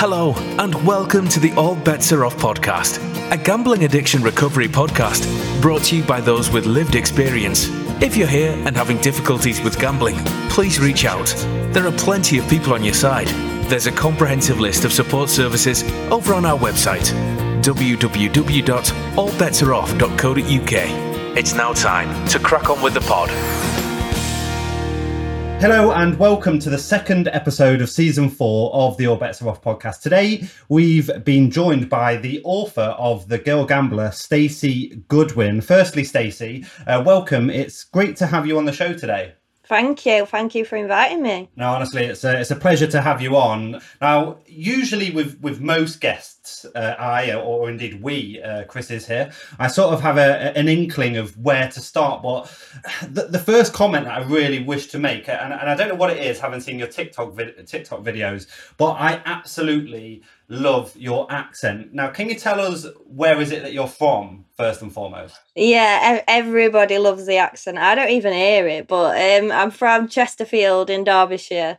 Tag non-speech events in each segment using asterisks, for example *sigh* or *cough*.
Hello, and welcome to the All Bets Are Off podcast, a gambling addiction recovery podcast brought to you by those with lived experience. If you're here and having difficulties with gambling, please reach out. There are plenty of people on your side. There's a comprehensive list of support services over on our website www.allbetsareoff.co.uk. It's now time to crack on with the pod. Hello and welcome to the second episode of season four of the All Bets Are Off podcast. Today we've been joined by the author of The Girl Gambler, Stacey Goodwin. Firstly, Stacey, uh, welcome. It's great to have you on the show today. Thank you. Thank you for inviting me. No, honestly, it's a, it's a pleasure to have you on. Now, usually with, with most guests, uh, I, or indeed we, uh, Chris is here, I sort of have a, an inkling of where to start. But the, the first comment that I really wish to make, and, and I don't know what it is, having seen your TikTok, TikTok videos, but I absolutely love your accent. Now, can you tell us where is it that you're from, first and foremost? Yeah, everybody loves the accent. I don't even hear it, but um, I'm from Chesterfield in Derbyshire.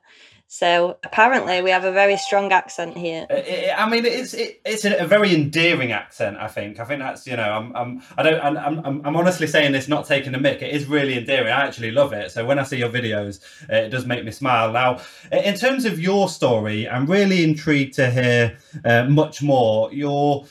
So apparently, we have a very strong accent here. I mean, it's it, it's a very endearing accent. I think. I think that's you know, I'm I'm I don't I'm I'm, I'm honestly saying this, not taking a mick. It is really endearing. I actually love it. So when I see your videos, it does make me smile. Now, in terms of your story, I'm really intrigued to hear uh, much more. Your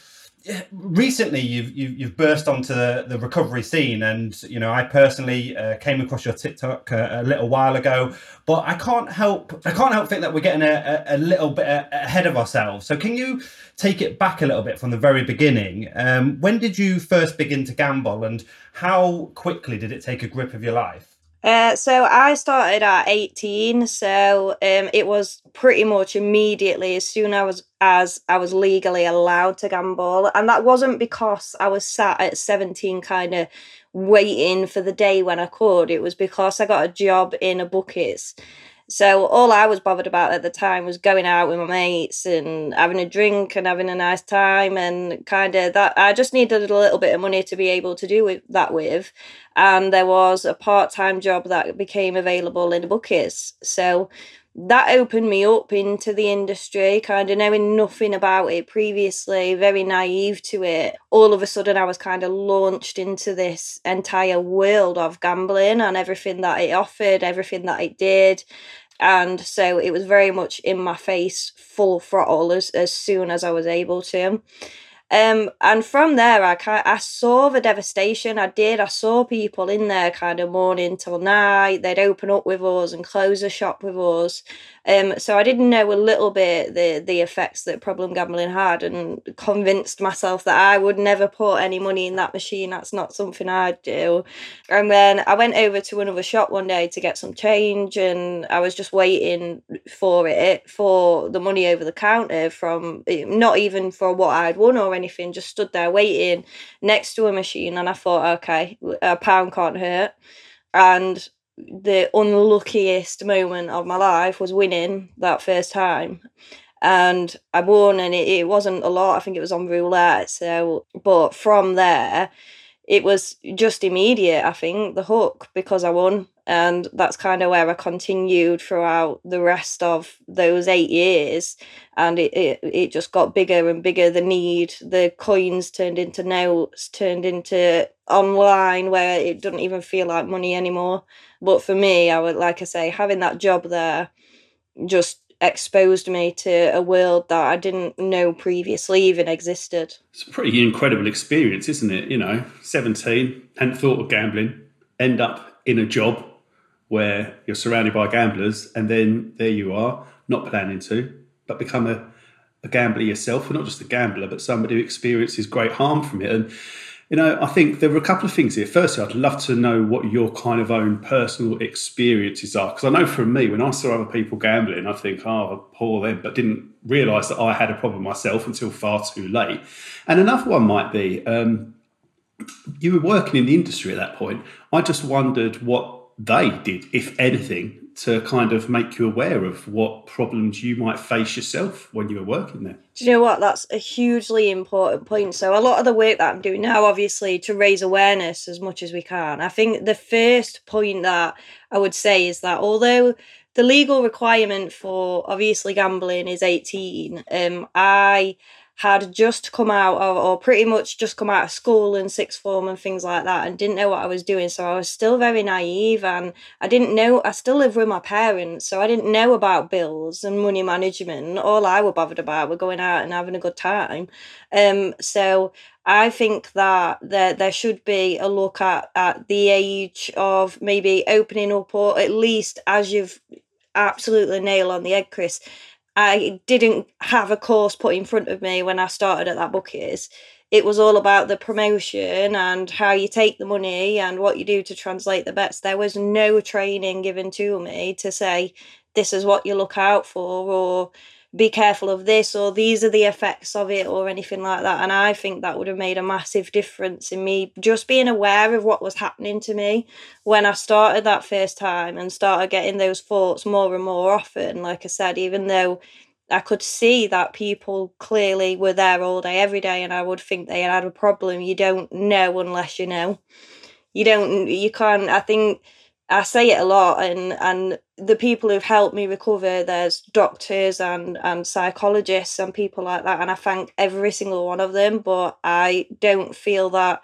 recently you've, you've, you've burst onto the, recovery scene and you know i personally uh, came across your tiktok a, uh, a, little while ago but i can't help i can't help think that we're getting a, a, little bit ahead of ourselves. So can you take it back a little bit from the very beginning? Um, when did you first begin to gamble and how quickly did it take a grip of your life uh, so I started at 18, so um, it was pretty much immediately as soon as as I was legally allowed to gamble, and that wasn't because I was sat at 17, kind of waiting for the day when I could. It was because I got a job in a bookies. So all I was bothered about at the time was going out with my mates and having a drink and having a nice time and kind of that. I just needed a little bit of money to be able to do with, that with, and there was a part time job that became available in bookies. So that opened me up into the industry, kind of knowing nothing about it previously, very naive to it. All of a sudden, I was kind of launched into this entire world of gambling and everything that it offered, everything that it did and so it was very much in my face full throttle as, as soon as i was able to um, and from there, I kind I saw the devastation. I did. I saw people in there kind of morning till night. They'd open up with us and close the shop with us. Um, so I didn't know a little bit the the effects that problem gambling had, and convinced myself that I would never put any money in that machine. That's not something I'd do. And then I went over to another shop one day to get some change, and I was just waiting for it for the money over the counter from not even for what I'd won or anything. Anything, just stood there waiting next to a machine, and I thought, okay, a pound can't hurt. And the unluckiest moment of my life was winning that first time. And I won, and it, it wasn't a lot. I think it was on roulette. So, but from there, it was just immediate, I think, the hook because I won. And that's kind of where I continued throughout the rest of those eight years. And it, it, it just got bigger and bigger. The need, the coins turned into notes, turned into online where it doesn't even feel like money anymore. But for me, I would, like I say, having that job there just exposed me to a world that I didn't know previously even existed. It's a pretty incredible experience, isn't it? You know, 17, hadn't thought of gambling, end up in a job where you're surrounded by gamblers, and then there you are, not planning to, but become a, a gambler yourself, and not just a gambler, but somebody who experiences great harm from it. And you know, I think there were a couple of things here. Firstly, I'd love to know what your kind of own personal experiences are. Because I know from me, when I saw other people gambling, I think, oh, poor them, but didn't realise that I had a problem myself until far too late. And another one might be um, you were working in the industry at that point. I just wondered what they did, if anything, to kind of make you aware of what problems you might face yourself when you were working there. Do you know what? That's a hugely important point. So, a lot of the work that I'm doing now, obviously, to raise awareness as much as we can. I think the first point that I would say is that although the legal requirement for obviously gambling is 18. Um, I had just come out of, or pretty much just come out of school and sixth form and things like that and didn't know what I was doing. So I was still very naive and I didn't know, I still live with my parents. So I didn't know about bills and money management. All I were bothered about were going out and having a good time. Um, so I think that there, there should be a look at, at the age of maybe opening up or at least as you've absolutely nail on the egg, Chris I didn't have a course put in front of me when I started at that bookies. It was all about the promotion and how you take the money and what you do to translate the bets. There was no training given to me to say, this is what you look out for, or be careful of this or these are the effects of it or anything like that. And i think that would have made a massive difference in me just being aware of what was happening to me when i started that first time and started getting those thoughts more and more often. Like i said even though i could see that people clearly were there all day every day and i would think they had a problem you don't know unless you know. You don't you can't i think I say it a lot, and and the people who've helped me recover, there's doctors and and psychologists and people like that, and I thank every single one of them. But I don't feel that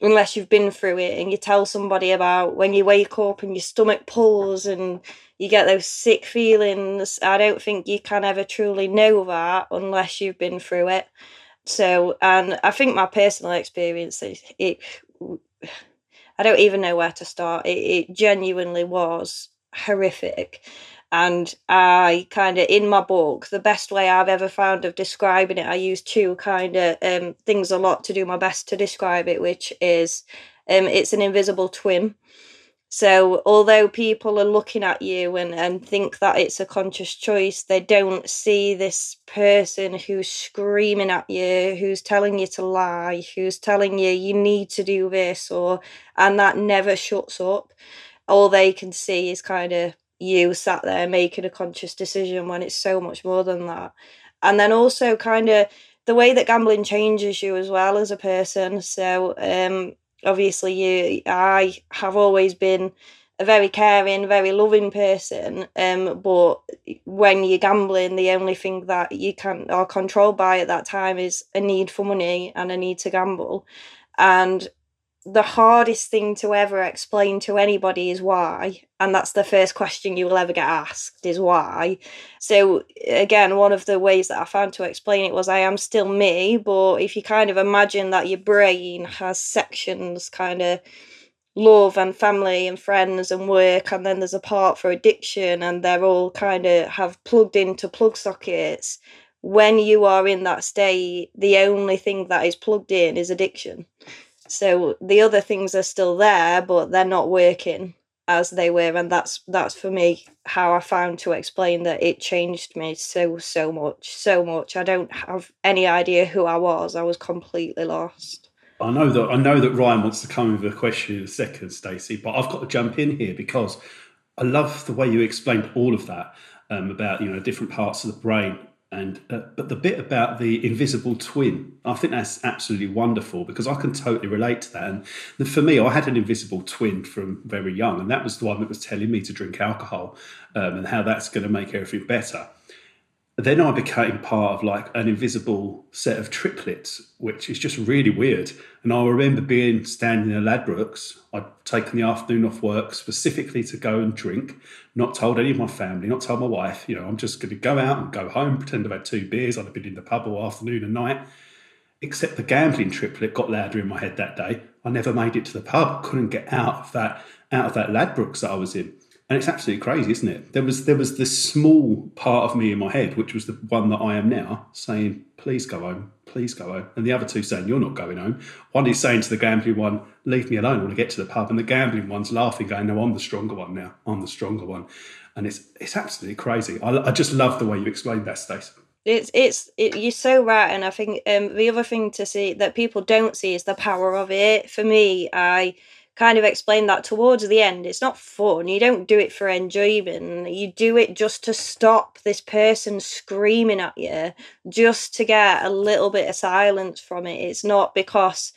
unless you've been through it and you tell somebody about when you wake up and your stomach pulls and you get those sick feelings. I don't think you can ever truly know that unless you've been through it. So, and I think my personal experience is it I don't even know where to start. It, it genuinely was horrific. And I kind of, in my book, the best way I've ever found of describing it, I use two kind of um, things a lot to do my best to describe it, which is um, it's an invisible twin. So, although people are looking at you and, and think that it's a conscious choice, they don't see this person who's screaming at you, who's telling you to lie, who's telling you you need to do this, or and that never shuts up. All they can see is kind of you sat there making a conscious decision when it's so much more than that. And then also, kind of the way that gambling changes you as well as a person. So, um, obviously you I have always been a very caring, very loving person. Um, but when you're gambling, the only thing that you can are controlled by at that time is a need for money and a need to gamble. And the hardest thing to ever explain to anybody is why and that's the first question you will ever get asked is why. So again one of the ways that i found to explain it was i am still me but if you kind of imagine that your brain has sections kind of love and family and friends and work and then there's a part for addiction and they're all kind of have plugged into plug sockets when you are in that state the only thing that is plugged in is addiction so the other things are still there, but they're not working as they were, and that's that's for me how I found to explain that it changed me so so much, so much. I don't have any idea who I was. I was completely lost. I know that I know that Ryan wants to come with a question in a second, Stacey, but I've got to jump in here because I love the way you explained all of that um, about you know different parts of the brain and uh, but the bit about the invisible twin, I think that's absolutely wonderful because I can totally relate to that. And for me, I had an invisible twin from very young, and that was the one that was telling me to drink alcohol um, and how that's going to make everything better then I became part of like an invisible set of triplets, which is just really weird. And I remember being standing in Ladbrokes. I'd taken the afternoon off work specifically to go and drink, not told any of my family, not told my wife. You know, I'm just going to go out and go home, pretend I've had two beers. I'd have been in the pub all afternoon and night. Except the gambling triplet got louder in my head that day. I never made it to the pub. Couldn't get out of that out of that Ladbrokes that I was in and it's absolutely crazy, isn't it? There was there was this small part of me in my head, which was the one that I am now, saying, "Please go home, please go home," and the other two saying, "You're not going home." One is saying to the gambling one, "Leave me alone. I want to get to the pub," and the gambling one's laughing, going, "No, I'm the stronger one now. I'm the stronger one," and it's it's absolutely crazy. I, I just love the way you explained that, Stacey. It's it's it, you're so right, and I think um, the other thing to see that people don't see is the power of it. For me, I kind of explained that towards the end. It's not fun. You don't do it for enjoyment. You do it just to stop this person screaming at you, just to get a little bit of silence from it. It's not because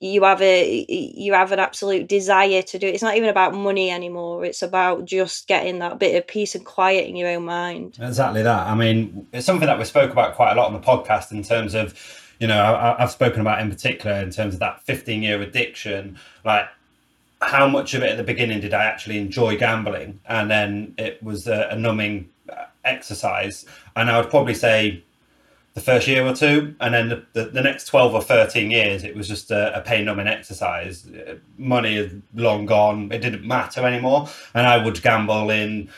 you have a you have an absolute desire to do it. It's not even about money anymore. It's about just getting that bit of peace and quiet in your own mind. Exactly that. I mean, it's something that we spoke about quite a lot on the podcast in terms of, you know, I, I've spoken about in particular in terms of that 15 year addiction, like how much of it at the beginning did I actually enjoy gambling, and then it was a, a numbing uh, exercise. And I would probably say the first year or two, and then the, the, the next 12 or 13 years, it was just a, a pain numbing exercise. Money is long gone, it didn't matter anymore. And I would gamble in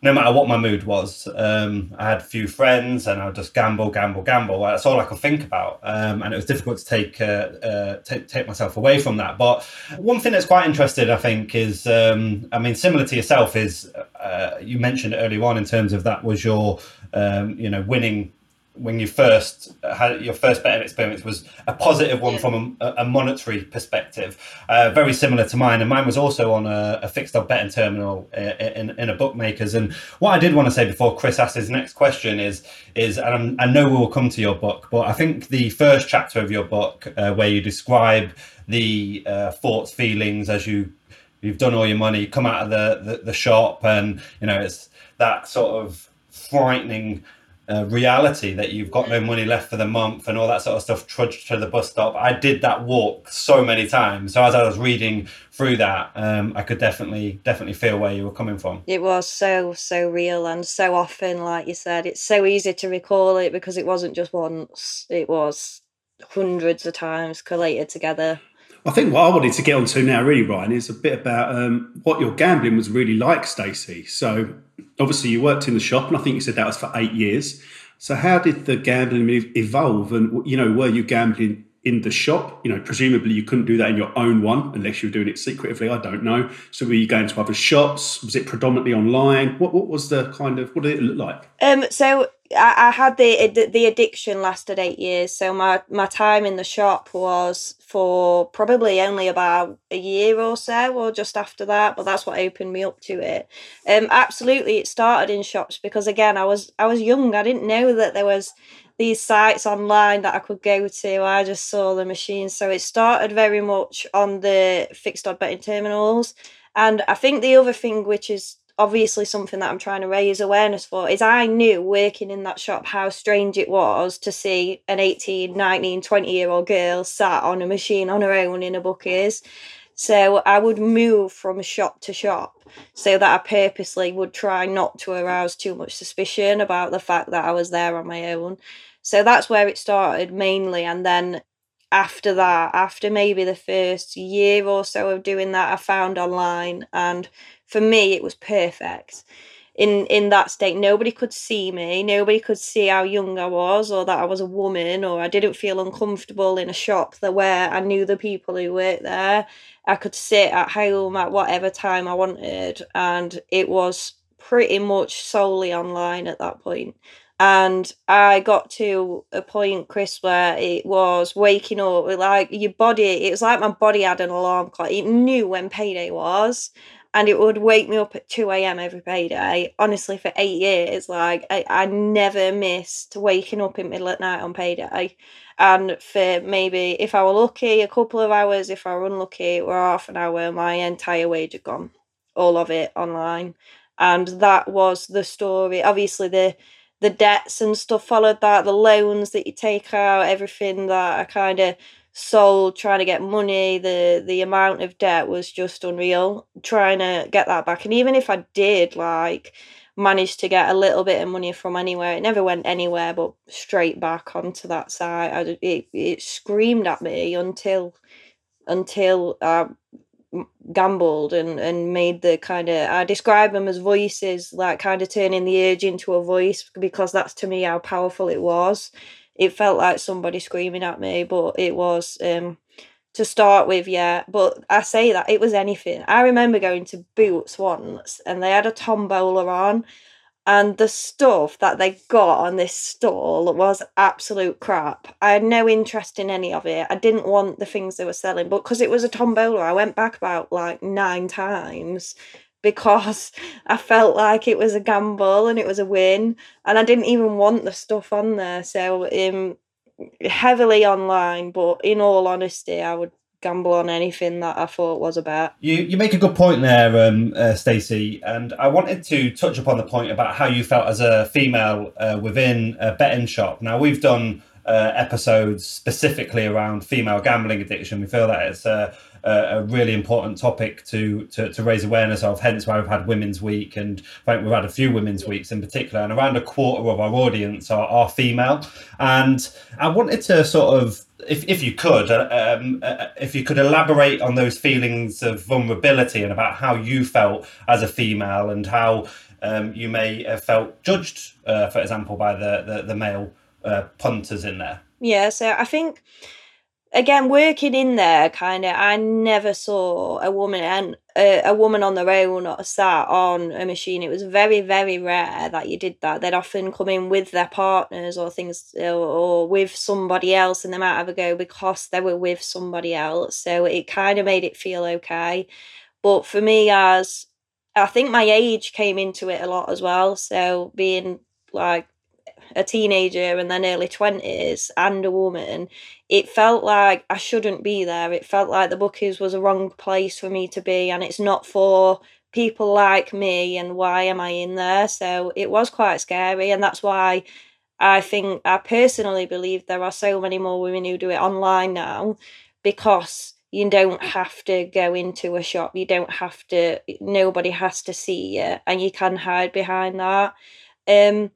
no matter what my mood was. Um, I had a few friends and I would just gamble, gamble, gamble. That's all I could think about. Um, and it was difficult to take, uh, uh, take, myself away from that. But one thing that's quite interesting, I think, is um, I mean, similar to yourself, is uh, you mentioned early on in terms of that was your, um, you know, winning when you first had your first betting experience was a positive one from a, a, monetary perspective, uh, very similar to mine. And mine was also on a, a fixed odd betting terminal uh, in, in a bookmaker's. And what I did want to say before Chris asks his next question is, is and i know we will come to your book, but I think the first chapter of your book, uh, where you describe the uh, thoughts, feelings as you you've done all your money, come out of the, the, the shop, and you know it's that sort of frightening reality that you've got no money left for the month and all that sort of stuff trudged to the bus stop. I did that walk so many times. So as i was reading through that um, i could definitely definitely feel where you were coming from. It was so so real and so often like you said it's so easy to recall it because it wasn't just once. It was hundreds of times collated together I think what I wanted to get onto now, really, Ryan, is a bit about um, what your gambling was really like, Stacey. So, obviously, you worked in the shop, and I think you said that was for eight years. So, how did the gambling evolve? And you know, were you gambling in the shop? You know, presumably you couldn't do that in your own one unless you were doing it secretively. I don't know. So, were you going to other shops? Was it predominantly online? What What was the kind of what did it look like? Um, so I, I had the the addiction lasted eight years. So my my time in the shop was for probably only about a year or so, or just after that. But that's what opened me up to it. Um, absolutely, it started in shops because again, I was I was young. I didn't know that there was these sites online that I could go to. I just saw the machines. So it started very much on the fixed odd betting terminals. And I think the other thing, which is obviously something that I'm trying to raise awareness for is I knew working in that shop how strange it was to see an 18, 19, 20 year old girl sat on a machine on her own in a bookies. So I would move from shop to shop so that I purposely would try not to arouse too much suspicion about the fact that I was there on my own. So that's where it started mainly. And then after that, after maybe the first year or so of doing that, I found online and for me it was perfect in in that state nobody could see me nobody could see how young i was or that i was a woman or i didn't feel uncomfortable in a shop that where i knew the people who worked there i could sit at home at whatever time i wanted and it was pretty much solely online at that point and I got to a point, Chris, where it was waking up like your body. It was like my body had an alarm clock. It knew when payday was, and it would wake me up at 2 a.m. every payday. Honestly, for eight years, like I, I never missed waking up in middle of night on payday. And for maybe, if I were lucky, a couple of hours, if I were unlucky, or half an hour, my entire wage had gone. All of it online. And that was the story. Obviously, the the debts and stuff followed that, the loans that you take out, everything that I kind of sold trying to get money the the amount of debt was just unreal trying to get that back. And even if i did like manage to get a little bit of money from anywhere it never went anywhere but straight back onto that site. I, it, it screamed at me until until i gambled and and made the kind of i describe them as voices like kind of turning the urge into a voice because that's to me how powerful it was it felt like somebody screaming at me, but it was um, to start with, yeah. But I say that it was anything. I remember going to Boots once and they had a tombola on, and the stuff that they got on this stall was absolute crap. I had no interest in any of it. I didn't want the things they were selling, but because it was a tombola, I went back about like nine times because I felt like it was a gamble and it was a win, and I didn't even want the stuff on there. So um, heavily online, but in all honesty, I would gamble on anything that I thought was a bet. You you make a good point there, um, uh, Stacey, and I wanted to touch upon the point about how you felt as a female uh, within a betting shop. Now we've done uh, episodes specifically around female gambling addiction. We feel that it's a, a, really important topic to, to, to raise awareness of. Hence why we've had Women's Week, and I think we've had a few Women's Weeks in particular. And around a quarter of our audience are, are female. And I wanted to sort of if, if you could, uh, um, uh, if you could elaborate on those feelings of vulnerability and about how you felt as a female and how um, you may have felt judged, uh, for example, by the, the, the male uh, punters in there. Yeah, so I think again working in there kind of i never saw a woman and a, a woman on their own or sat on a machine. It was very very rare that you did that. They'd often come in with their partners or things or, or with somebody else and they might have a go because they were with somebody else. So it kind of made it feel okay. But for me as i think my age came into it a lot as well. So being like a teenager and then early 20s and a woman, it felt like I shouldn't be there. It felt like the bookies was a wrong place for me to be and it's not for people like me and why am I in there? So it was quite scary and that's why I think I personally believe there are so many more women who do it online now because you don't have to go into a shop you don't have to nobody has to see you and you can hide behind that um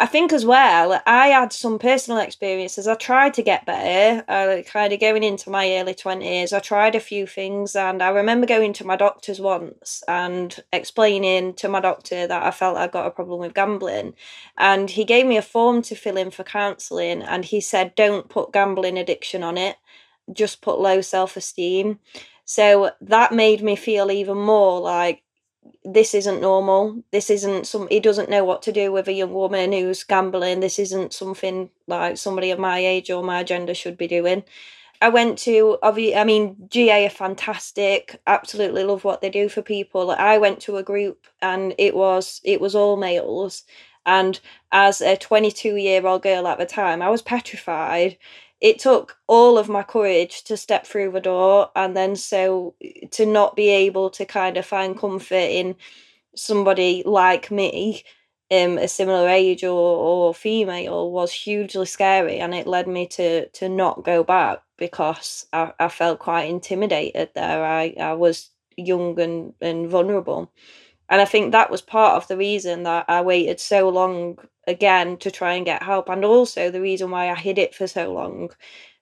I think as well, I had some personal experiences. I tried to get better, kind of going into my early 20s. I tried a few things, and I remember going to my doctor's once and explaining to my doctor that I felt I got a problem with gambling. And he gave me a form to fill in for counselling, and he said, Don't put gambling addiction on it, just put low self esteem. So that made me feel even more like this isn't normal. This isn't some. He doesn't know what to do with a young woman who's gambling. This isn't something like somebody of my age or my gender should be doing. I went to I mean GA are fantastic. Absolutely love what they do for people. I went to a group and it was it was all males. And as a 22 year old girl at the time, I was petrified it took all of my courage to step through the door and then so to not be able to kind of find comfort in somebody like me um a similar age or, or female was hugely scary and it led me to to not go back because I, I felt quite intimidated there. I, I was young and, and vulnerable. And I think that was part of the reason that I waited so long again to try and get help. And also the reason why I hid it for so long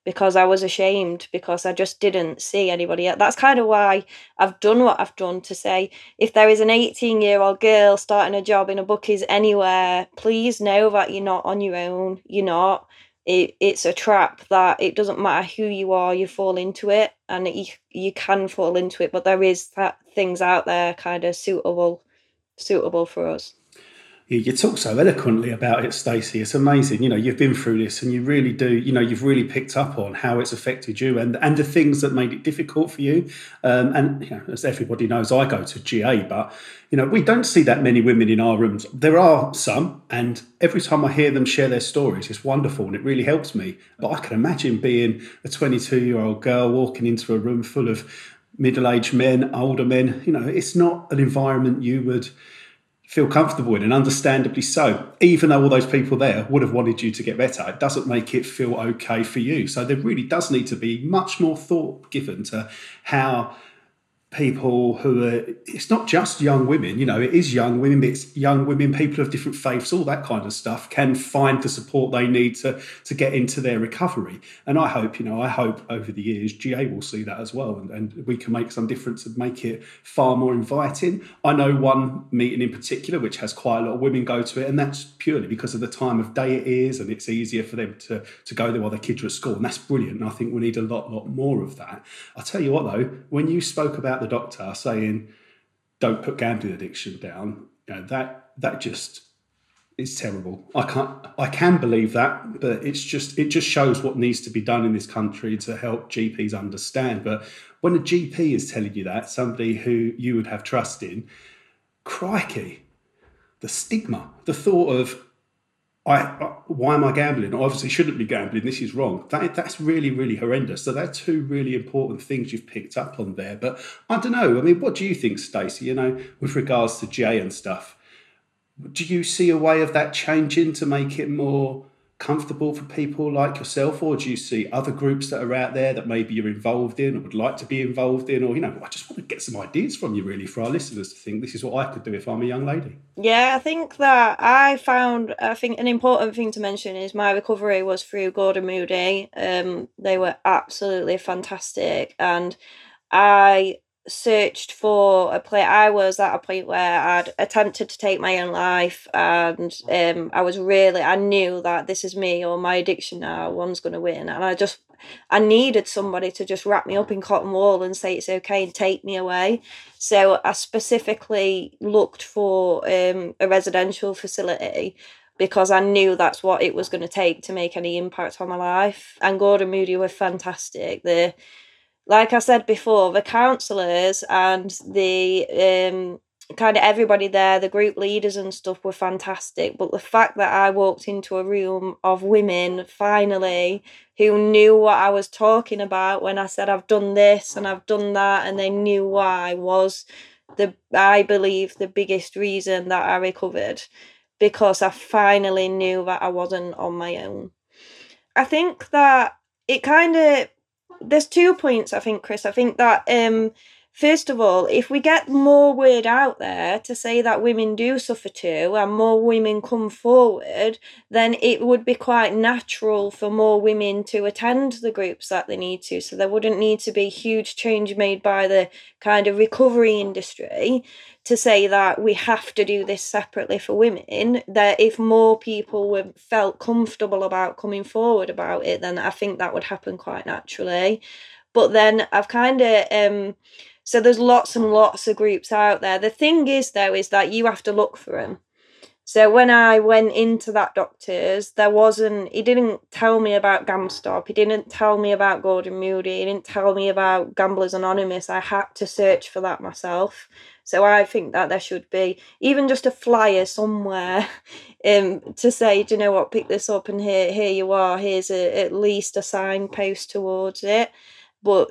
because I was ashamed because I just didn't see anybody else. That's kind of why I've done what I've done to say if there is an 18 year old girl starting a job in a bookies anywhere, please know that you're not on your own. You're not. It, it's a trap that it doesn't matter who you are, you fall into it and you, you can fall into it, but there is that things out there kind of suitable suitable for us you talk so eloquently about it, Stacey. It's amazing. You know, you've been through this, and you really do. You know, you've really picked up on how it's affected you, and and the things that made it difficult for you. Um, and you know, as everybody knows, I go to GA, but you know, we don't see that many women in our rooms. There are some, and every time I hear them share their stories, it's wonderful, and it really helps me. But I can imagine being a 22 year old girl walking into a room full of middle aged men, older men. You know, it's not an environment you would feel comfortable in, and understandably so. Even though all those people there would have wanted you to get better, it doesn't make it feel okay for you. So there really does need to be much more thought given to how people who are it's not just young women you know it is young women but it's young women people of different faiths all that kind of stuff can find the support they need to to get into their recovery. And i hope you know i hope over the years ga will see that as well and, and we can make some difference and make it far more inviting. I know one meeting in particular which has quite a lot of women go to it and that's purely because of the time of day it is and it's easier for them to to go there while their kids are at school and that's brilliant and i think we need a lot lot more of that. I'll tell you what though when you spoke about the doctor saying, "Don't put gambling addiction down," you know, that that just is terrible. I can't. I can believe that, but it's just it just shows what needs to be done in this country to help GPs understand. But when a GP is telling you that, somebody who you would have trust in, crikey, the stigma, the thought of I, why am I gambling? I obviously shouldn't be gambling. This is wrong. That, that's really, really horrendous. So they're two really important things you've picked up on there. But I don't know. I mean, what do you think, Stacey? You know, with regards to GA and stuff, do you see a way of that changing to make it more comfortable for people like yourself, or do you see other groups that are out there that maybe you're involved in or would like to be involved in, or you know, I just want to get some ideas from you really for our listeners to think this is what I could do if I'm a young lady. Yeah, I think that I found I think an important thing to mention is my recovery was through Gordon Moody. Um, they were absolutely fantastic, and I searched for a place. I was at a point where I'd attempted to take my own life, and um, I was really, I knew that this is me or my addiction now, one's going to win. And I just, I needed somebody to just wrap me up in cotton wool and say it's okay and take me away. So I specifically looked for um, a residential facility because I knew that's what it was going to take to make any impact on my life. And Gordon Moody were fantastic. The like I said before, the counsellors and the um, kind of everybody there, the group leaders and stuff were fantastic. But the fact that I walked into a room of women finally who knew what I was talking about when I said I've done this and I've done that, and they knew why was the I believe the biggest reason that I recovered because I finally knew that I wasn't on my own. I think that it kind of there's two points I think, Chris. I think that um, first of all, if we get more word out there to say that women do suffer too, and more women come forward, then it would be quite natural for more women to attend the groups that they need to. So there wouldn't need to be huge change made by the kind of recovery industry to say that we have to do this separately for women that if more people were felt comfortable about coming forward about it then i think that would happen quite naturally but then i've kind of um so there's lots and lots of groups out there the thing is though is that you have to look for them so when I went into that doctor's, there wasn't. He didn't tell me about GamStop. He didn't tell me about Gordon Moody. He didn't tell me about Gamblers Anonymous. I had to search for that myself. So I think that there should be even just a flyer somewhere, *laughs* um, to say, do you know what, pick this up and here, here you are. Here's a, at least a signpost towards it. But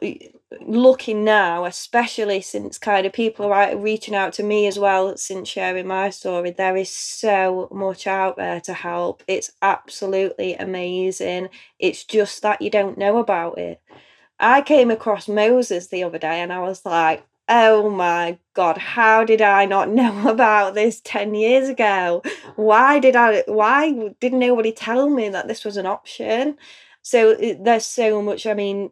looking now, especially since kind of people are reaching out to me as well since sharing my story, there is so much out there to help. It's absolutely amazing. It's just that you don't know about it. I came across MOSES the other day and I was like, oh my god how did i not *laughs* know about this 10 years ago why did i why didn't nobody tell me that this was an option so there's so much. I mean,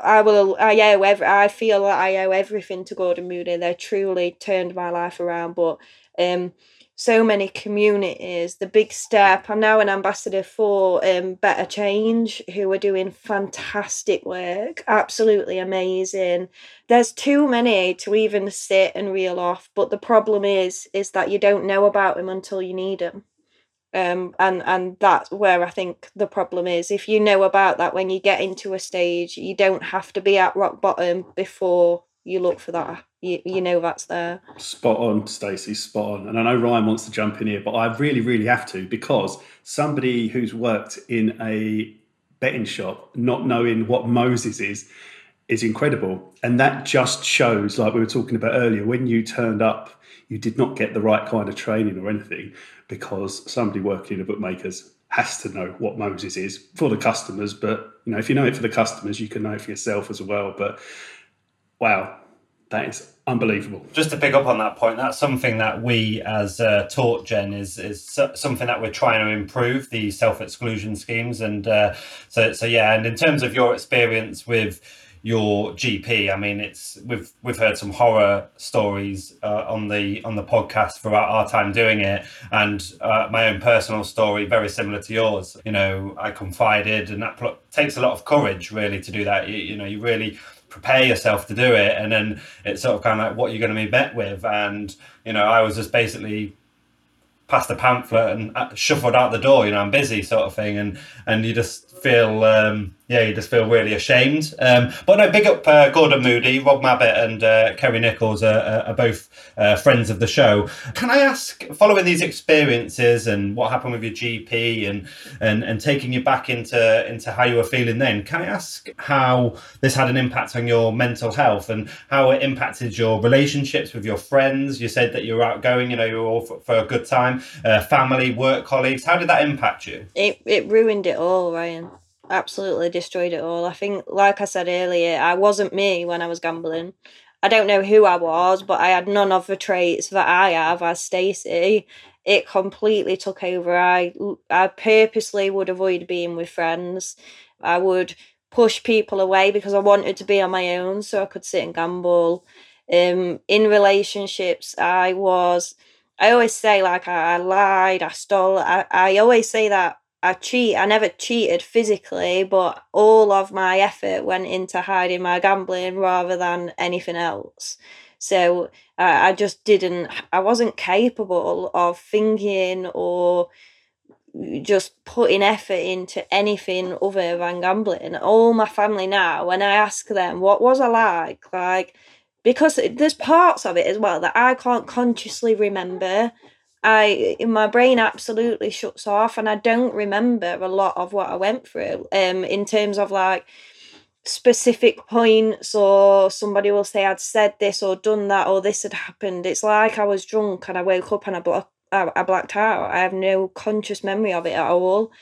I will. I owe every. I feel that I owe everything to Gordon Moody. They truly turned my life around. But um, so many communities. The big step. I'm now an ambassador for um, Better Change, who are doing fantastic work. Absolutely amazing. There's too many to even sit and reel off. But the problem is, is that you don't know about them until you need them um, and and that's where I think the problem is. If you know about that when you get into a stage, you don't have to be at rock bottom before you look for that. You, you know that's there. Spot on, Stacey. Spot on. And I know Ryan wants to jump in here, but I really, really have to because somebody who's worked in a betting shop, not knowing what MOSES is, is incredible. And that just shows, like we were talking about earlier, when you turned up, you did not get the right kind of training or anything because somebody working in a bookmaker's has to know what MOSES is for the customers. But you know, if you know it for the customers, you can know it for yourself as well. But wow, that is unbelievable. Just to pick up on that point, that's something that we as uh, taught Jen is is something that we're trying to improve the self exclusion schemes, and uh, so so yeah. And in terms of your experience with your GP. I mean, it's we've we've heard some horror stories uh, on the on the podcast throughout our time doing it, and uh, my own personal story very similar to yours. You know, I confided, and that pl- takes a lot of courage really to do that. You, you know, you really prepare yourself to do it, and then it's sort of kind of like what you're going to be met with. And you know, I was just basically passed a pamphlet and uh, shuffled out the door. You know, I'm busy, sort of thing, and and you just feel. Um, yeah, you just feel really ashamed. Um, but no, big up uh, Gordon Moody, Rob Mabbott, and uh, Kerry Nichols are, are both uh, friends of the show. Can I ask, following these experiences and what happened with your GP and and and taking you back into into how you were feeling then, can I ask how this had an impact on your mental health and how it impacted your relationships with your friends? You said that you were outgoing, you know, you were all for, for a good time, uh, family, work colleagues. How did that impact you? It it ruined it all, Ryan absolutely destroyed it all. I think, like I said earlier, I wasn't me when I was gambling. I don't know who I was, but I had none of the traits that I have as Stacey. It completely took over. I I purposely would avoid being with friends. I would push people away because I wanted to be on my own so I could sit and gamble. Um, in relationships, I was. I always say like I, I lied, I stole. I, I always say that I cheat. I never cheated physically, but all of my effort went into hiding my gambling rather than anything else. So uh, I just didn't. I wasn't capable of thinking or just putting effort into anything other than gambling. All my family now, when I ask them what was I like, like because there's parts of it as well that I can't consciously remember I my brain absolutely shuts off and I don't remember a lot of what I went through. Um in terms of like specific points or somebody will say I'd said this or done that or this had happened. It's like I was drunk and I woke up and I, blo- I, blacked out. I have no conscious memory of it at all.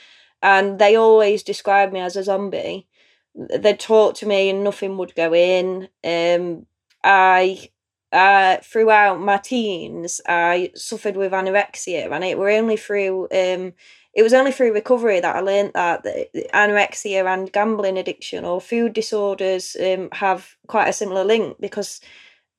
And they always describe me as a zombie. They'd talk to me and nothing would go in. Um I uh, throughout my teens, I suffered with anorexia, and it were only through um, it was only through recovery that I learned that, that anorexia and gambling addiction or food disorders um, have quite a similar link because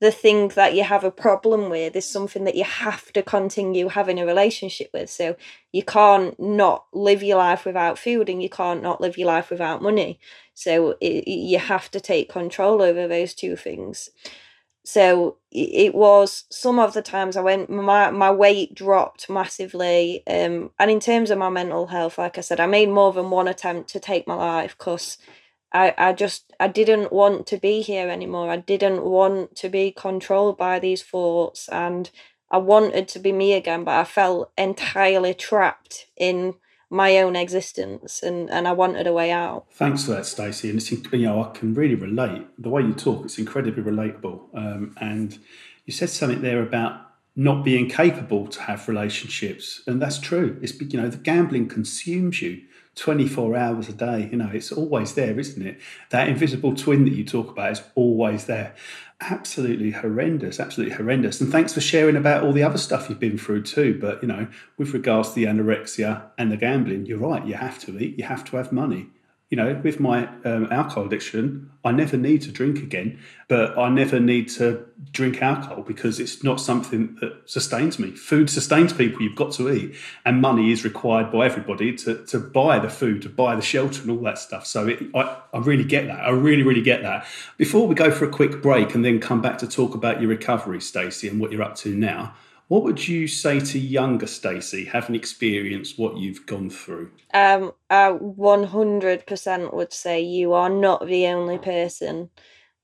the thing that you have a problem with is something that you have to continue having a relationship with. So you can't not live your life without food and you can't not live your life without money. So it, you have to take control over those two things. So it was some of the times I went, my, my weight dropped massively. Um, and in terms of my mental health, like I said, I made more than one attempt to take my life because I, I just, I didn't want to be here anymore. I didn't want to be controlled by these thoughts and I wanted to be me again, but I felt entirely trapped in my own existence and, and I wanted a way out. Thanks for that, Stacey. And it's, you know, I can really relate. The way you talk, it's incredibly relatable. Um, and you said something there about not being capable to have relationships. And that's true. It's, you know, the gambling consumes you 24 hours a day. You know, it's always there, isn't it? That invisible twin that you talk about is always there absolutely horrendous, absolutely horrendous. And thanks for sharing about all the other stuff you've been through too. But you know, with regards to the anorexia and the gambling, you're right. You have to eat. You have to have money you know, with my um, alcohol addiction, I never need to drink again, but I never need to drink alcohol because it's not something that sustains me. Food sustains people, you've got to eat, and money is required by everybody to, to buy the food, to buy the shelter, and all that stuff. So it, I, I really get that. I really, really get that. Before we go for a quick break and then come back to talk about your recovery, Stacey, and what you're up to now, what would you say to younger Stacey, having experienced what you've gone through? Um, I 100% would say you are not the only person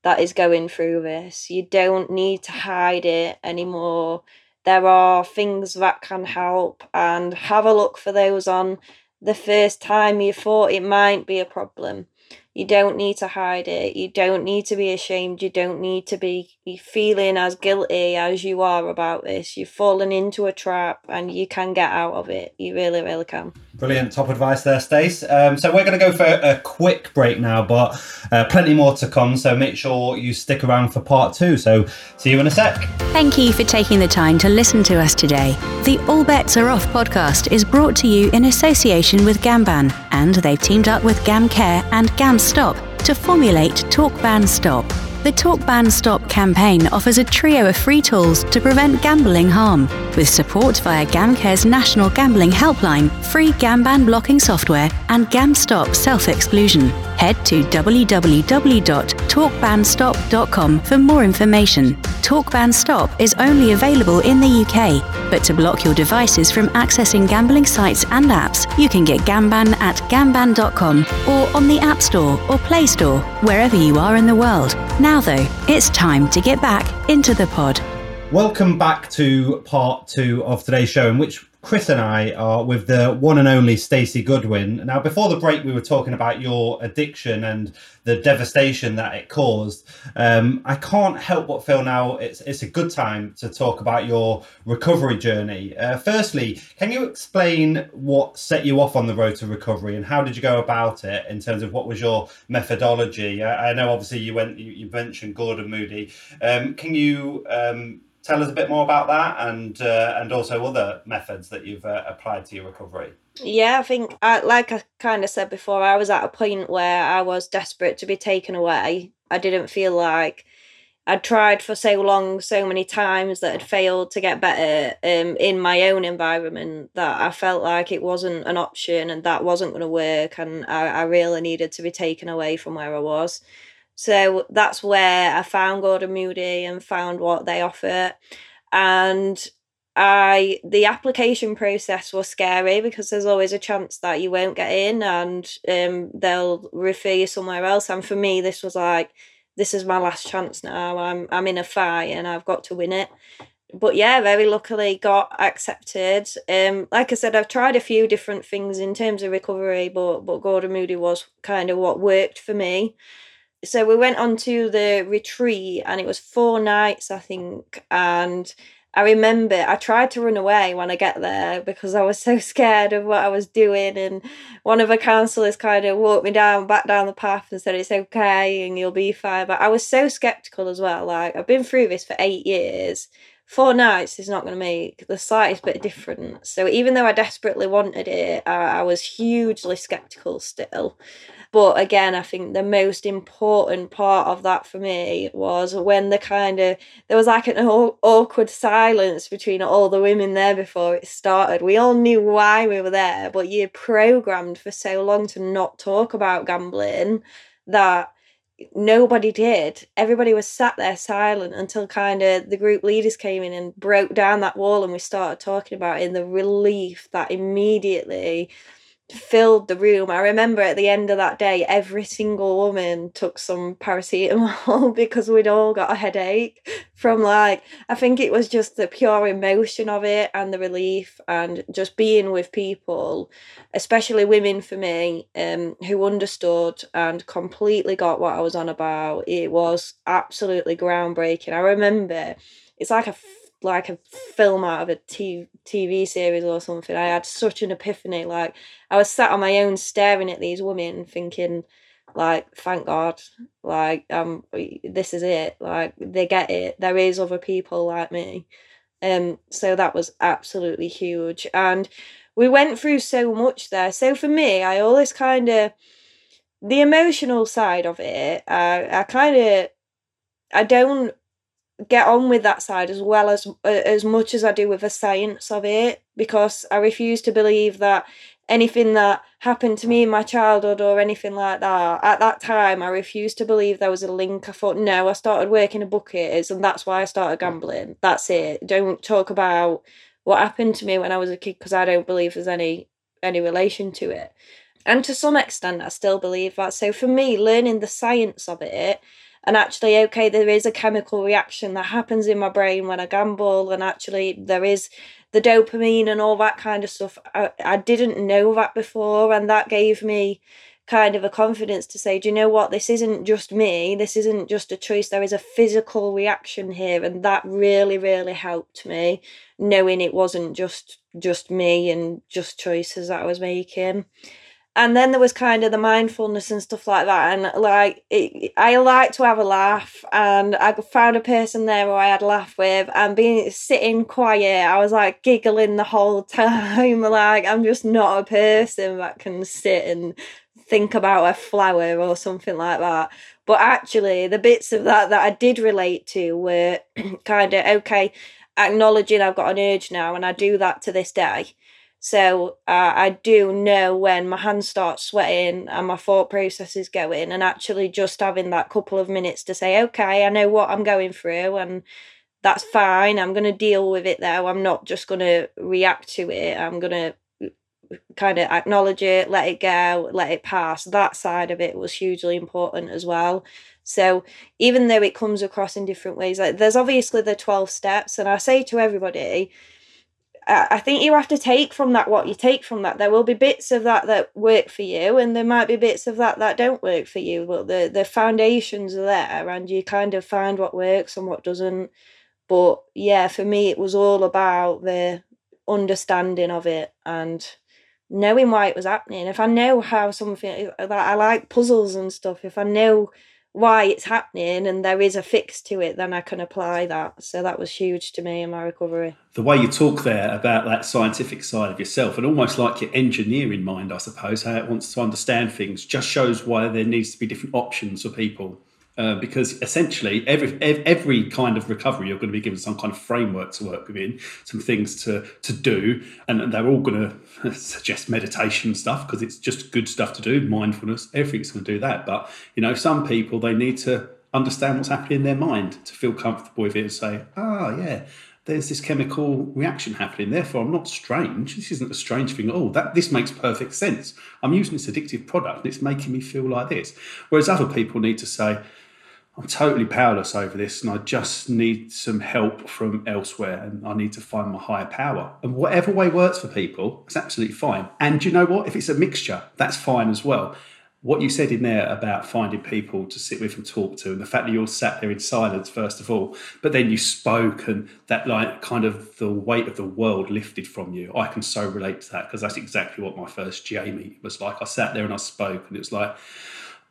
that is going through this. You don't need to hide it anymore. There are things that can help, and have a look for those on the first time you thought it might be a problem. You don't need to hide it. You don't need to be ashamed. You don't need to be feeling as guilty as you are about this. You've fallen into a trap and you can get out of it. You really, really can. Brilliant top advice there, Stace. Um, so we're going to go for a quick break now, but uh, plenty more to come. So make sure you stick around for part two. So see you in a sec. Thank you for taking the time to listen to us today. The All Bets Are Off podcast is brought to you in association with Gamban, and they've teamed up with GamCare and Gam Stop to formulate Talk Ban Stop. The Talk Ban Stop campaign offers a trio of free tools to prevent gambling harm, with support via GamCare's National Gambling Helpline, free GamBan blocking software, and GamStop self exclusion. Head to www.talkbanstop.com for more information. TalkBan Stop is only available in the UK, but to block your devices from accessing gambling sites and apps, you can get Gamban at gamban.com or on the App Store or Play Store, wherever you are in the world. Now, though, it's time to get back into the pod. Welcome back to part two of today's show, in which Chris and I are with the one and only Stacey Goodwin. Now, before the break, we were talking about your addiction and the devastation that it caused. Um, I can't help but feel now it's it's a good time to talk about your recovery journey. Uh, firstly, can you explain what set you off on the road to recovery and how did you go about it in terms of what was your methodology? I, I know obviously you went you, you mentioned Gordon Moody. Um, can you um, tell us a bit more about that and uh, and also other methods that you've uh, applied to your recovery. Yeah i think I, like i kind of said before i was at a point where i was desperate to be taken away. I didn't feel like i'd tried for so long so many times that had failed to get better um, in my own environment that i felt like it wasn't an option and that wasn't going to work and I, I really needed to be taken away from where i was so that's where I found Gordon Moody and found what they offer. And I the application process was scary because there's always a chance that you won't get in and um, they'll refer you somewhere else. And for me, this was like, this is my last chance now. I'm I'm in a fight and I've got to win it. But yeah, very luckily got accepted. Um, like I said, I've tried a few different things in terms of recovery, but but Gordon Moody was kind of what worked for me so we went on to the retreat and it was four nights i think and i remember i tried to run away when i get there because i was so scared of what i was doing and one of the counselors kind of walked me down back down the path and said it's okay and you'll be fine but i was so skeptical as well like i've been through this for eight years. Four nights is not going to make the slightest bit of difference so even though i desperately wanted it I, I was hugely skeptical still but again, I think the most important part of that for me was when the kind of there was like an awkward silence between all the women there before it started. We all knew why we were there, but you're programmed for so long to not talk about gambling that nobody did. Everybody was sat there silent until kind of the group leaders came in and broke down that wall and we started talking about it. The relief that immediately filled the room. I remember at the end of that day, every single woman took some paracetamol *laughs* because we'd all got a headache from like, I think it was just the pure emotion of it and the relief and just being with people, especially women for me, um, who understood and completely got what I was on about. It was absolutely groundbreaking. I remember it's like a like a film out of a TV series or something. I had such an epiphany. Like I was sat on my own staring at these women thinking like thank god like um this is it like they get it there is other people like me um so that was absolutely huge and we went through so much there so for me i always kind of the emotional side of it i i kind of i don't get on with that side as well as uh, as much as I do with the science of it because I refuse to believe that anything that happened to me in my childhood or anything like that at that time I refused to believe there was a link. I thought no I started working a bookie and that's why I started gambling. That's it. Don't talk about what happened to me when I was a kid because I don't believe there's any any relation to it. And to some extent I still believe that. So for me learning the science of it and actually okay there is a chemical reaction that happens in my brain when i gamble and actually there is the dopamine and all that kind of stuff. I, I didn't know that before and that gave me kind of a confidence to say do you know what? This isn't just me. This isn't just a choice. There is a physical reaction here and that really really helped me knowing it wasn't just just me and just choices that i was making and then there was kind of the mindfulness and stuff like that. And like it, i like to have a laugh. And i found a person there who i had a laugh with. And being sitting quiet i was like giggling the whole *laughs* time. Like i'm just not a person that can sit and think about a flower or something like that. But actually the bits of that that i did relate to were *clears throat* kind of okay acknowledging i've got an urge now and i do that to this day So uh, I do know when my hands start sweating and my thought process is going, and actually just having that couple of minutes to say, okay, I know what I'm going through, and that's fine. I'm going to deal with it though. I'm not just going to react to it. I'm going to kind of acknowledge it, let it go, let it pass. That side of it was hugely important as well. So even though it comes across in different ways, like there's obviously the 12 steps, and I say to everybody, I think you have to take from that what you take from that. There will be bits of that that work for you, and there might be bits of that that don't work for you. But the the foundations are there, and you kind of find what works and what doesn't. But yeah, for me, it was all about the understanding of it and knowing why it was happening. If I know how something that I like puzzles and stuff, if I know why it's happening and there is a fix to it, then I can apply that. So that was huge to me in my recovery. The way you talk there about that scientific side of yourself and almost like your engineering mind, I suppose, how it wants to understand things, just shows why there needs to be different options for people uh, because essentially every every kind of recovery you're going to be given some kind of framework to work within, some things to to do, and they're all going *laughs* to suggest meditation stuff because it's just good stuff to do, mindfulness, everything's going to do that. But you know, some people they need to understand what's happening in their mind to feel comfortable with it and say, ah, oh, yeah. There's this chemical reaction happening. Therefore, I'm not strange. This isn't a strange thing. Oh, that this makes perfect sense. I'm using this addictive product and it's making me feel like this. Whereas other people need to say, I'm totally powerless over this and I just need some help from elsewhere and I need to find my higher power. And whatever way works for people, it's absolutely fine. And you know what? If it's a mixture, that's fine as well. What you said in there about finding people to sit with and talk to, and the fact that you all sat there in silence, first of all, but then you spoke and that, like, kind of the weight of the world lifted from you. I can so relate to that because that's exactly what my first meeting was like. I sat there and I spoke, and it was like,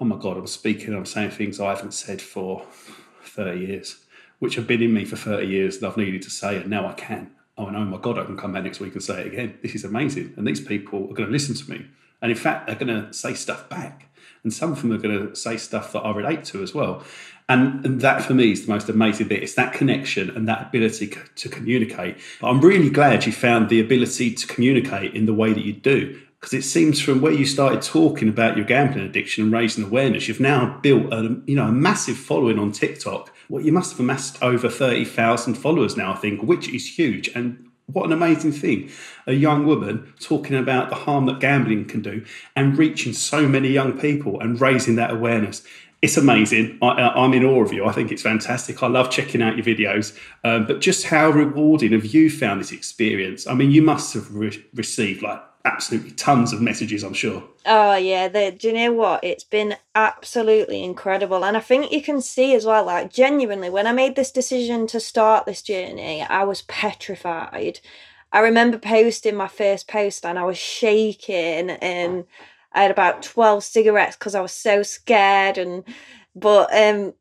oh my God, I'm speaking, I'm saying things I haven't said for 30 years, which have been in me for 30 years that I've needed to say, and now I can. Oh, and oh my God, I can come back next week and say it again. This is amazing. And these people are going to listen to me. And in fact, they're going to say stuff back. And some of them are going to say stuff that I relate to as well. And, and, that for me is the most amazing bit. It's that connection and that ability to communicate. But I'm really glad you found the ability to communicate in the way that you do because it seems from where you started talking about your gambling addiction and raising awareness, you've now built a you know a massive following on TikTok. Well, you must have amassed over thirty thousand followers now, I think, which is huge. And what an amazing thing! A young woman talking about the harm that gambling can do and reaching so many young people and raising that awareness. It's amazing. I, am in awe of you. I think it's fantastic. I love checking out your videos. Um, but just how rewarding have you found this experience? I mean, you must have re- received like absolutely tons of messages, I'm sure. Oh yeah, the, do you know what? It's been absolutely incredible, and I think you can see as well. Like genuinely, when I made this decision to start this journey, I was petrified. I remember posting my first post, and I was shaking, and I had about twelve cigarettes because I was so scared, and but um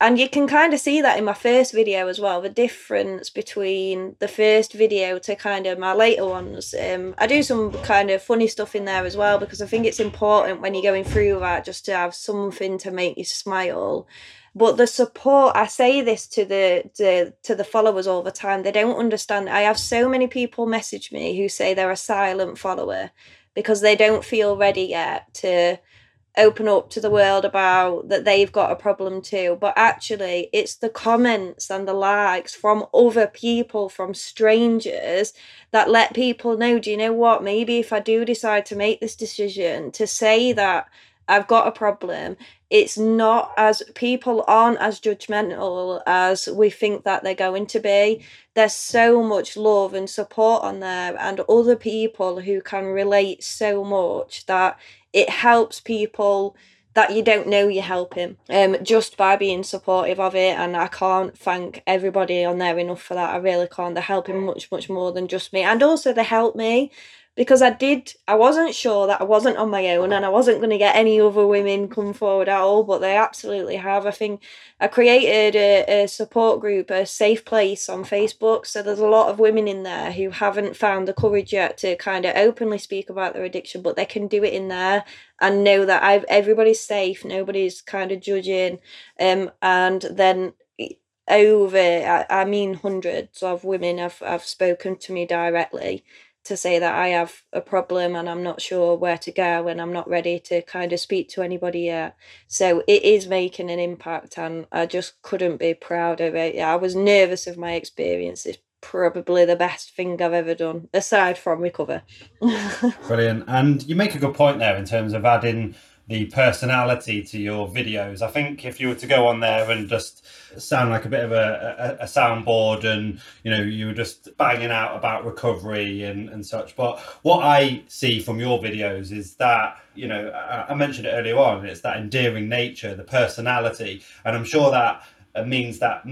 and you can kind of see that in my first video as well the difference between the first video to kind of my later ones. Um, i do some kind of funny stuff in there as well because i think it's important when you're going through that just to have something to make you smile. But the support i say this to the, the to the followers all the time they don't understand i have so many people message me who say they're a silent follower because they don't feel ready yet to open up to the world about that they've got a problem too. But actually, it's the comments and the likes from other people, from strangers, that let people know do you know what? Maybe if I do decide to make this decision to say that I've got a problem, it's not as people aren't as judgmental as we think that they're going to be. There's so much love and support on there, and other people who can relate so much that it helps people that you don't know you're helping um, just by being supportive of it. And I can't thank everybody on there enough for that. I really can't. They're helping much, much more than just me. And also, they help me because I did, I wasn't sure that I wasn't on my own and I wasn't going to get any other women come forward at all, but they absolutely have. I think I created a, a support group, a safe place on Facebook. So there's a lot of women in there who haven't found the courage yet to kind of openly speak about their addiction, but they can do it in there and know that I've everybody's safe, nobody's kind of judging. Um, and then over, I, I mean, hundreds of women have, have spoken to me directly to say that I have a problem and I'm not sure where to go and I'm not ready to kind of speak to anybody yet. So it is making an impact and I just couldn't be proud of it. Yeah, I was nervous of my experience. It's probably the best thing I've ever done, aside from recover. *laughs* Brilliant. And you make a good point there in terms of adding the personality to your videos. I think if you were to go on there and just sound like a bit of a, a, a soundboard and you know you were just banging out about recovery and, and such but what i see from your videos is that you know I, I mentioned it earlier on it's that endearing nature the personality and i'm sure that uh, means that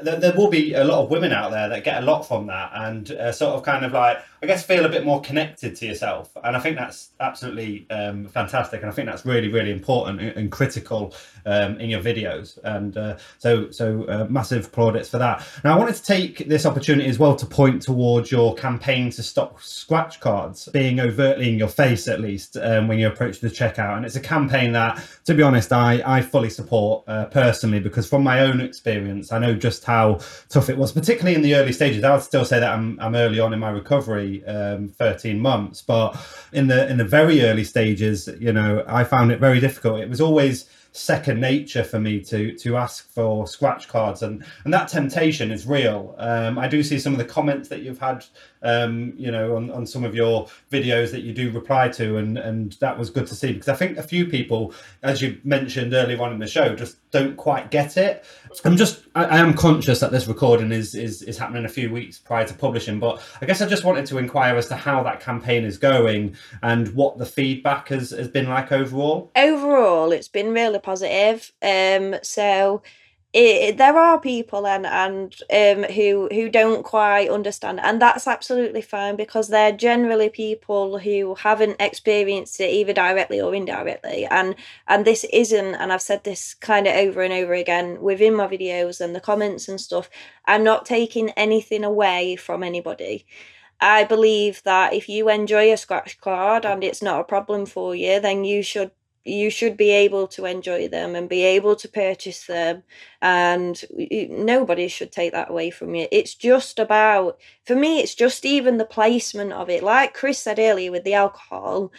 there, there, will be a lot of women out there that get a lot from that and uh, sort of kind of like i guess feel a bit more connected to yourself. And i think that's absolutely um, fantastic. And i think that's really really important and, and critical um, in your videos and uh, so so uh, massive plaudits for that now i wanted to take this opportunity as well to point towards your campaign to stop scratch cards being overtly in your face at least um, when you approach the checkout and it's a campaign that to be honest i i fully support uh, personally because from my own experience i know just how tough it was, particularly in the early stages. I would still say that I'm, I'm early on in my recovery, um, 13 months, but in the in the very early stages, you know, I found it very difficult. It was always second nature for me to to ask for scratch cards. And and that temptation is real. Um, i do see some of the comments that you've had um, you know on, on some of your videos that you do reply to and and that was good to see because i think a few people as you mentioned earlier on in the show just don't quite get it i'm just I, I am conscious that this recording is is is happening a few weeks prior to publishing but i guess i just wanted to inquire as to how that campaign is going and what the feedback has, has been like overall overall it's been really positive. Um, so it, there are people and and um who who don't quite understand, and that's absolutely fine because they're generally people who haven't experienced it either directly or indirectly, and and this isn't. And I've said this kind of over and over again within my videos and the comments and stuff. I'm not taking anything away from anybody. I believe that if you enjoy a scratch card and it's not a problem for you, then you should you should be able to enjoy them and be able to purchase them and nobody should take that away from you it's just about for me it's just even the placement of it like chris said earlier with the alcohol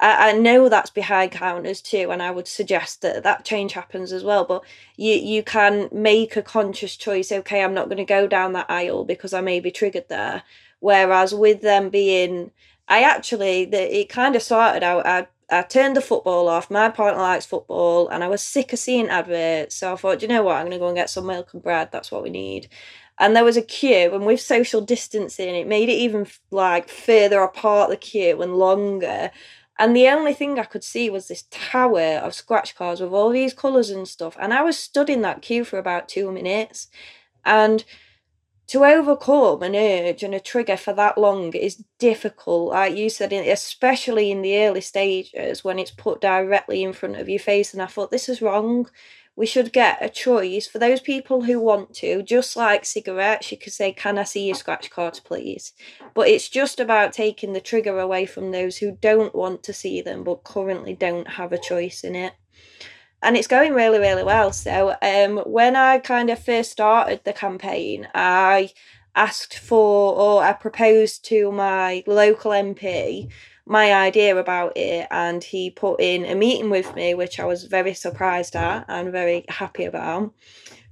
I, I know that's behind counters too and i would suggest that that change happens as well but you you can make a conscious choice okay i'm not going to go down that aisle because i may be triggered there whereas with them being I actually, the, it kind of started out. I I turned the football off. My partner likes football, and I was sick of seeing adverts. So I thought, you know what? I'm going to go and get some milk and bread. That's what we need. And there was a queue, and with social distancing, it made it even like further apart the queue and longer. And the only thing I could see was this tower of scratch cards with all these colours and stuff. And I was stood in that queue for about two minutes. And to overcome an urge and a trigger for that long is difficult like you said especially in the early stages when it's put directly in front of your face. And i thought this is wrong. We should get a choice for those people who want to just like cigarettes. You could say can i see your scratch cards please? But it's just about taking the trigger away from those who don't want to see them but currently don't have a choice in it and it's going really really well. So um when i kind of first started the campaign i asked for or i proposed to my local mp my idea about it and he put in a meeting with me which i was very surprised at and very happy about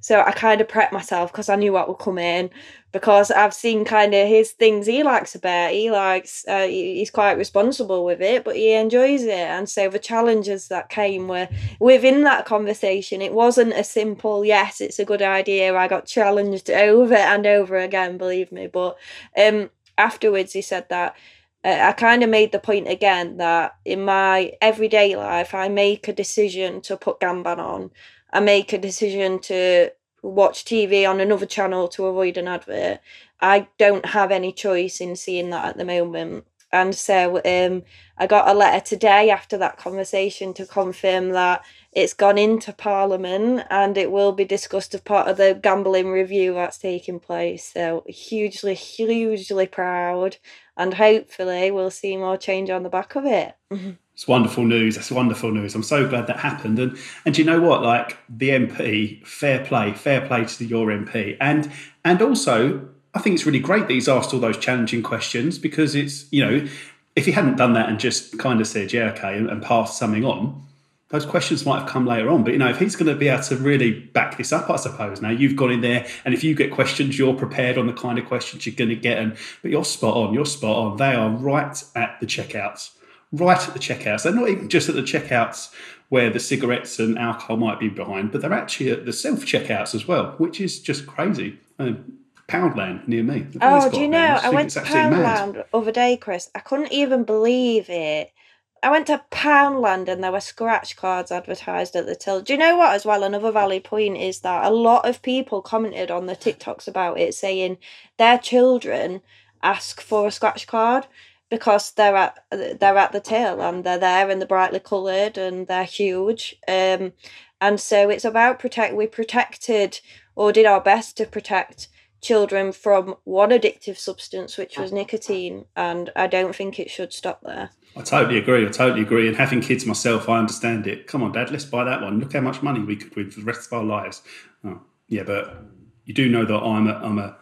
so I kind of prepped myself because I knew what would come in because I've seen kind of his things he likes a bit. He likes, uh, he's quite responsible with it, but he enjoys it. And so the challenges that came were within that conversation. It wasn't a simple, yes, it's a good idea. I got challenged *laughs* over and over again, believe me. But um, afterwards, he said that. Uh, I kind of made the point again that in my everyday life, I make a decision to put Gamban on I make a decision to watch TV on another channel to avoid an advert, I don't have any choice in seeing that at the moment. And so um, I got a letter today after that conversation to confirm that it's gone into Parliament and it will be discussed as part of the gambling review that's taking place. So hugely, hugely proud, and hopefully we'll see more change on the back of it. *laughs* It's wonderful news. That's wonderful news. I'm so glad that happened. And and you know what? Like the MP, fair play, fair play to your MP, and and also I think it's really great that he's asked all those challenging questions because it's, you know, if he hadn't done that and just kind of said, yeah, okay, and, and passed something on, those questions might have come later on. But, you know, if he's going to be able to really back this up, I suppose, now you've gone in there and if you get questions, you're prepared on the kind of questions you're going to get. And, but you're spot on, you're spot on. They are right at the checkouts, right at the checkouts. They're not even just at the checkouts where the cigarettes and alcohol might be behind, but they're actually at the self checkouts as well, which is just crazy. Um, Poundland near me. Oh, do you know? I went to Poundland other day, Chris. I couldn't even believe it. I went to Poundland and there were scratch cards advertised at the till. Do you know what? As well, another valid point is that a lot of people commented on the TikToks about it, saying their children ask for a scratch card because they're at they're at the tail and they're there and they're brightly coloured and they're huge. Um, and so it's about protect. We protected or did our best to protect children from one addictive substance, which was nicotine, and I don't think it should stop there. I totally agree. I totally agree. And having kids myself, I understand it. Come on, Dad, let's buy that one. Look how much money we could win for the rest of our lives. Oh, yeah, but you do know that I'm a, I'm a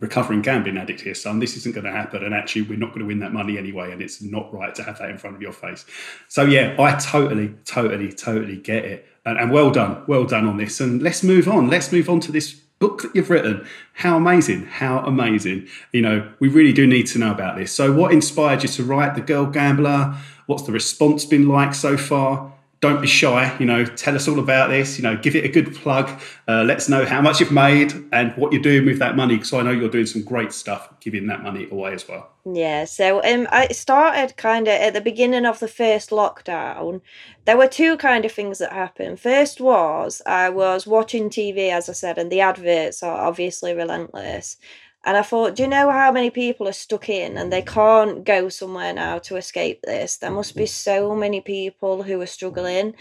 recovering gambling addict here, son. This isn't going to happen. And actually, we're not going to win that money anyway. And it's not right to have that in front of your face. So, yeah, I totally, totally, totally get it. And, and well done. Well done on this. And let's move on. Let's move on to this book that you've written. How amazing, how amazing. You know, we really do need to know about this. So, what inspired you to write The Girl Gambler? What's the response been like so far? Don't be shy. You know, tell us all about this. You know, give it a good plug. Uh, let us know how much you've made and what you're doing with that money, because I know you're doing some great stuff giving that money away as well. Yeah. So um, I started kind of at the beginning of the first lockdown. There were two kind of things that happened. First was I was watching TV, as I said, and the adverts are obviously relentless. And I thought, do you know how many people are stuck in and they can't go somewhere now to escape this? There must be so many people who are struggling.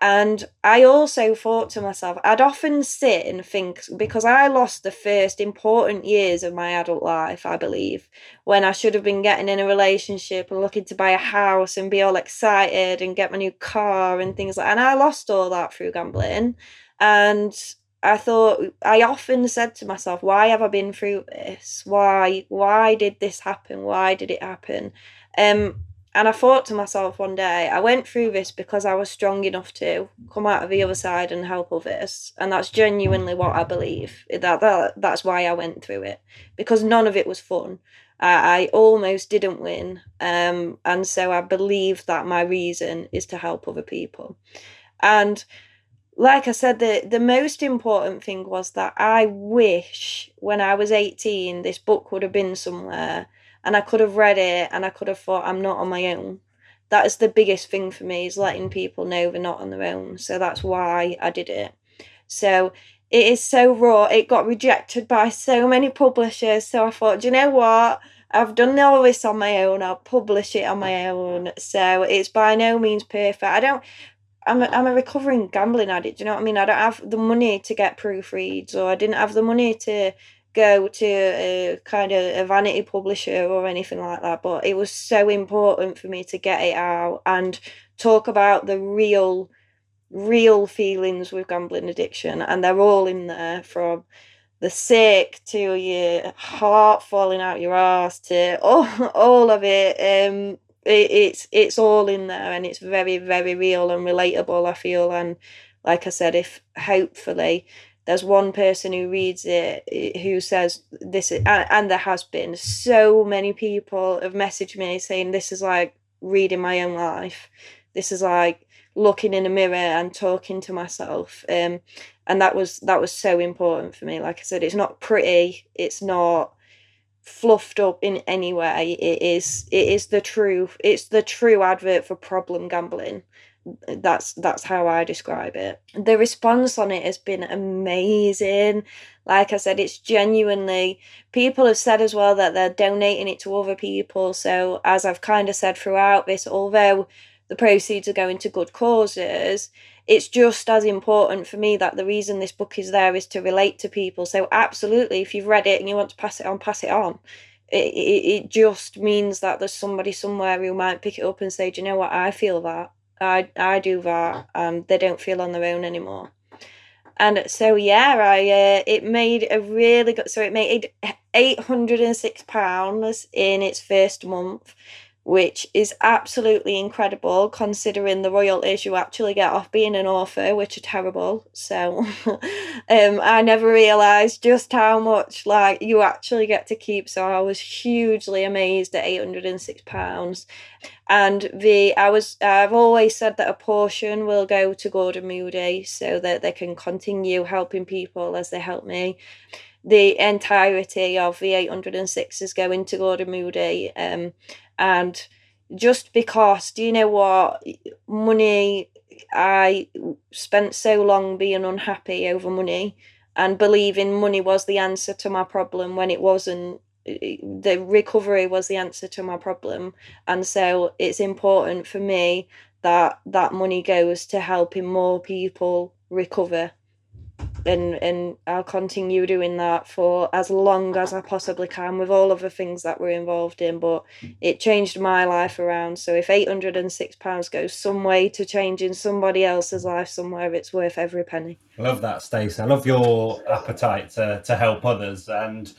And I also thought to myself, I'd often sit and think, because I lost the first important years of my adult life, I believe, when I should have been getting in a relationship and looking to buy a house and be all excited and get my new car and things like And I lost all that through gambling. And I thought I often said to myself, why have I been through this? Why why did this happen? Why did it happen? Um and I thought to myself one day, I went through this because I was strong enough to come out of the other side and help others. And that's genuinely what I believe. That, that that's why I went through it. Because none of it was fun. I, I almost didn't win. Um, and so I believe that my reason is to help other people. And like I said, the, the most important thing was that I wish when I was 18 this book would have been somewhere and I could have read it and I could have thought I'm not on my own. That is the biggest thing for me is letting people know they're not on their own. So that's why I did it. So it is so raw. It got rejected by so many publishers. So I thought, do you know what? I've done all this on my own. I'll publish it on my own. So it's by no means perfect. I don't I'm a, I'm a recovering gambling addict. Do you know what I mean? I don't have the money to get proofreads, or I didn't have the money to go to a kind of a vanity publisher or anything like that. But it was so important for me to get it out and talk about the real, real feelings with gambling addiction, and they're all in there from the sick to your heart falling out your ass to *laughs* all, all of it. Um, it, it's it's all in there and it's very very real and relatable i feel. And like i said if hopefully there's one person who reads it who says this is, and, there has been so many people have messaged me saying this is like reading my own life. This is like looking in a mirror and talking to myself. Um and that was that was so important for me. Like i said it's not pretty. It's not fluffed up in any way. It is it is the true it's the true advert for problem gambling. That's that's how I describe it. The response on it has been amazing. Like I said, it's genuinely people have said as well that they're donating it to other people. So as I've kind of said throughout this, although the proceeds are going to good causes, it's just as important for me that the reason this book is there is to relate to people. So, absolutely, if you've read it and you want to pass it on, pass it on. It, it, it just means that there's somebody somewhere who might pick it up and say, Do you know what? I feel that. I, I do that. And they don't feel on their own anymore. And so yeah, I uh, it made a really good. So it made eight hundred and six pounds in its first month, which is absolutely incredible considering the royalties you actually get off being an author, which are terrible. So *laughs* um, I never realised just how much like you actually get to keep. So I was hugely amazed at eight hundred and six pounds. And the I was I've always said that a portion will go to Gordon Moody so that they can continue helping people as they help me the entirety of the 806 is going to Gordon Moody. Um, and just because do you know what money i spent so long being unhappy over money and believing money was the answer to my problem when it wasn't the recovery was the answer to my problem. And so it's important for me that that money goes to helping more people recover and and I'll continue doing that for as long as I possibly can with all of the things that we're involved in. But it changed my life around. So if eight hundred and six pounds goes some way to changing somebody else's life somewhere, it's worth every penny. Love that, Stacey. I love your appetite to to help others and.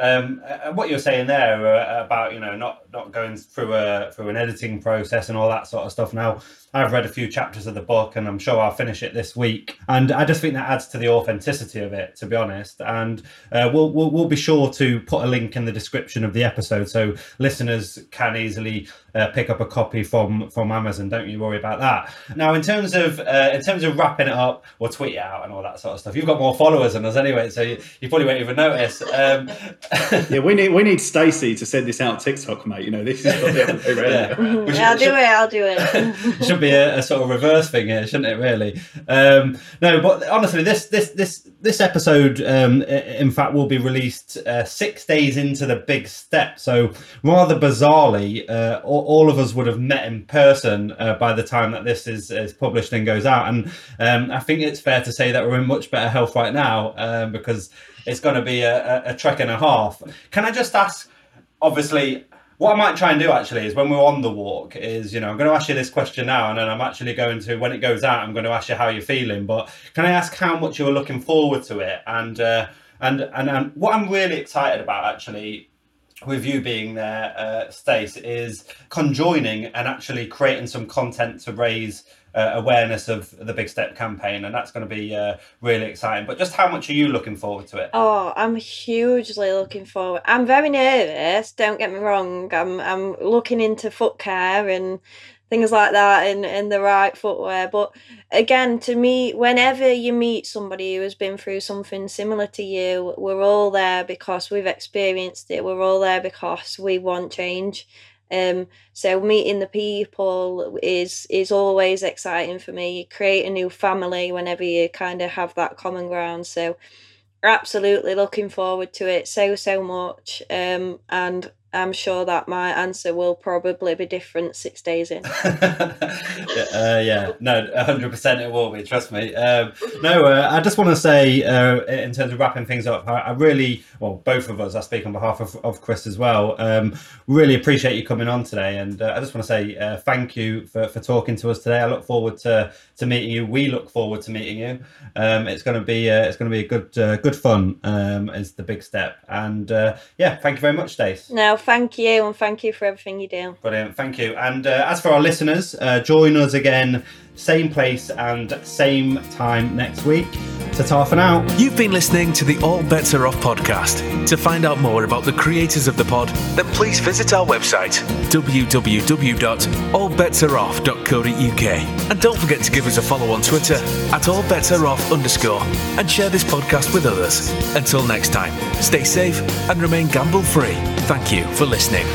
Um, and what you're saying there uh, about you know not not going through a through an editing process and all that sort of stuff. Now I've read a few chapters of the book and I'm sure I'll finish it this week. And I just think that adds to the authenticity of it, to be honest. And uh, we'll, we'll, we'll be sure to put a link in the description of the episode so listeners can easily uh, pick up a copy from from Amazon. Don't you worry about that. Now, in terms of uh, in terms of wrapping it up, we'll tweet it out and all that sort of stuff. You've got more followers than us anyway, so you, you probably won't even notice. Um, *laughs* yeah, we need we need Stacey to send this out TikTok, mate. You know, this is what yeah. Should, I'll do it. I'll do it *laughs* should be a, a, sort of reverse thing here, shouldn't it? Really? Um, no, but honestly, this this this this episode, um, in fact, will be released uh, six days into the big step. So rather bizarrely, uh, all, all, of us would have met in person uh, by the time that this is, is published and goes out. And um, I think it's fair to say that we're in much better health right now um, because it's going to be a, a, a trek and a half. Can I just ask? Obviously, what I might try and do actually is when we're on the walk is, you know, I'm going to ask you this question now and then I'm actually going to, when it goes out, I'm going to ask you how you're feeling. But can I ask how much you're looking forward to it? And, uh, and, and, and what I'm really excited about actually with you being there, uh, Stace, is conjoining and actually creating some content to raise uh, awareness of the Big Step campaign, and that's going to be uh, really exciting. But just how much are you looking forward to it? Oh, I'm hugely looking forward. I'm very nervous. Don't get me wrong. I'm I'm looking into foot care and things like that and, and the right footwear. But again, to me, whenever you meet somebody who has been through something similar to you, we're all there because we've experienced it. We're all there because we want change. Um, so meeting the people is is always exciting for me. You create a new family whenever you kind of have that common ground. So absolutely looking forward to it so so much. Um, and I'm sure that my answer will probably be different six days in. *laughs* uh, yeah, no, 100% it will be, trust me. Um, no, uh, I just want to say, uh, in terms of wrapping things up, I, I, really, well, both of us, I speak on behalf of, of Chris as well, um, really appreciate you coming on today. And uh, I just want to say uh, thank you for, for talking to us today. I look forward to, to meeting you. We look forward to meeting you. Um, it's going to be uh, it's going to be a good good fun um, is the big step. And yeah, thank you very much, Stace. No, thank you, and thank you for everything you do. Brilliant, thank you. And uh, as for our listeners, uh, join us again, same place and same time next week. Ta-ta for now. You've been listening to the All Bets Are Off podcast. To find out more about the creators of the pod, then please visit our website www.allbetsareoff.co.uk. And don't forget to give us a follow on Twitter at allbetsareoff underscore and share this podcast with others. Until next time, stay safe and remain gamble free. Thank you for listening.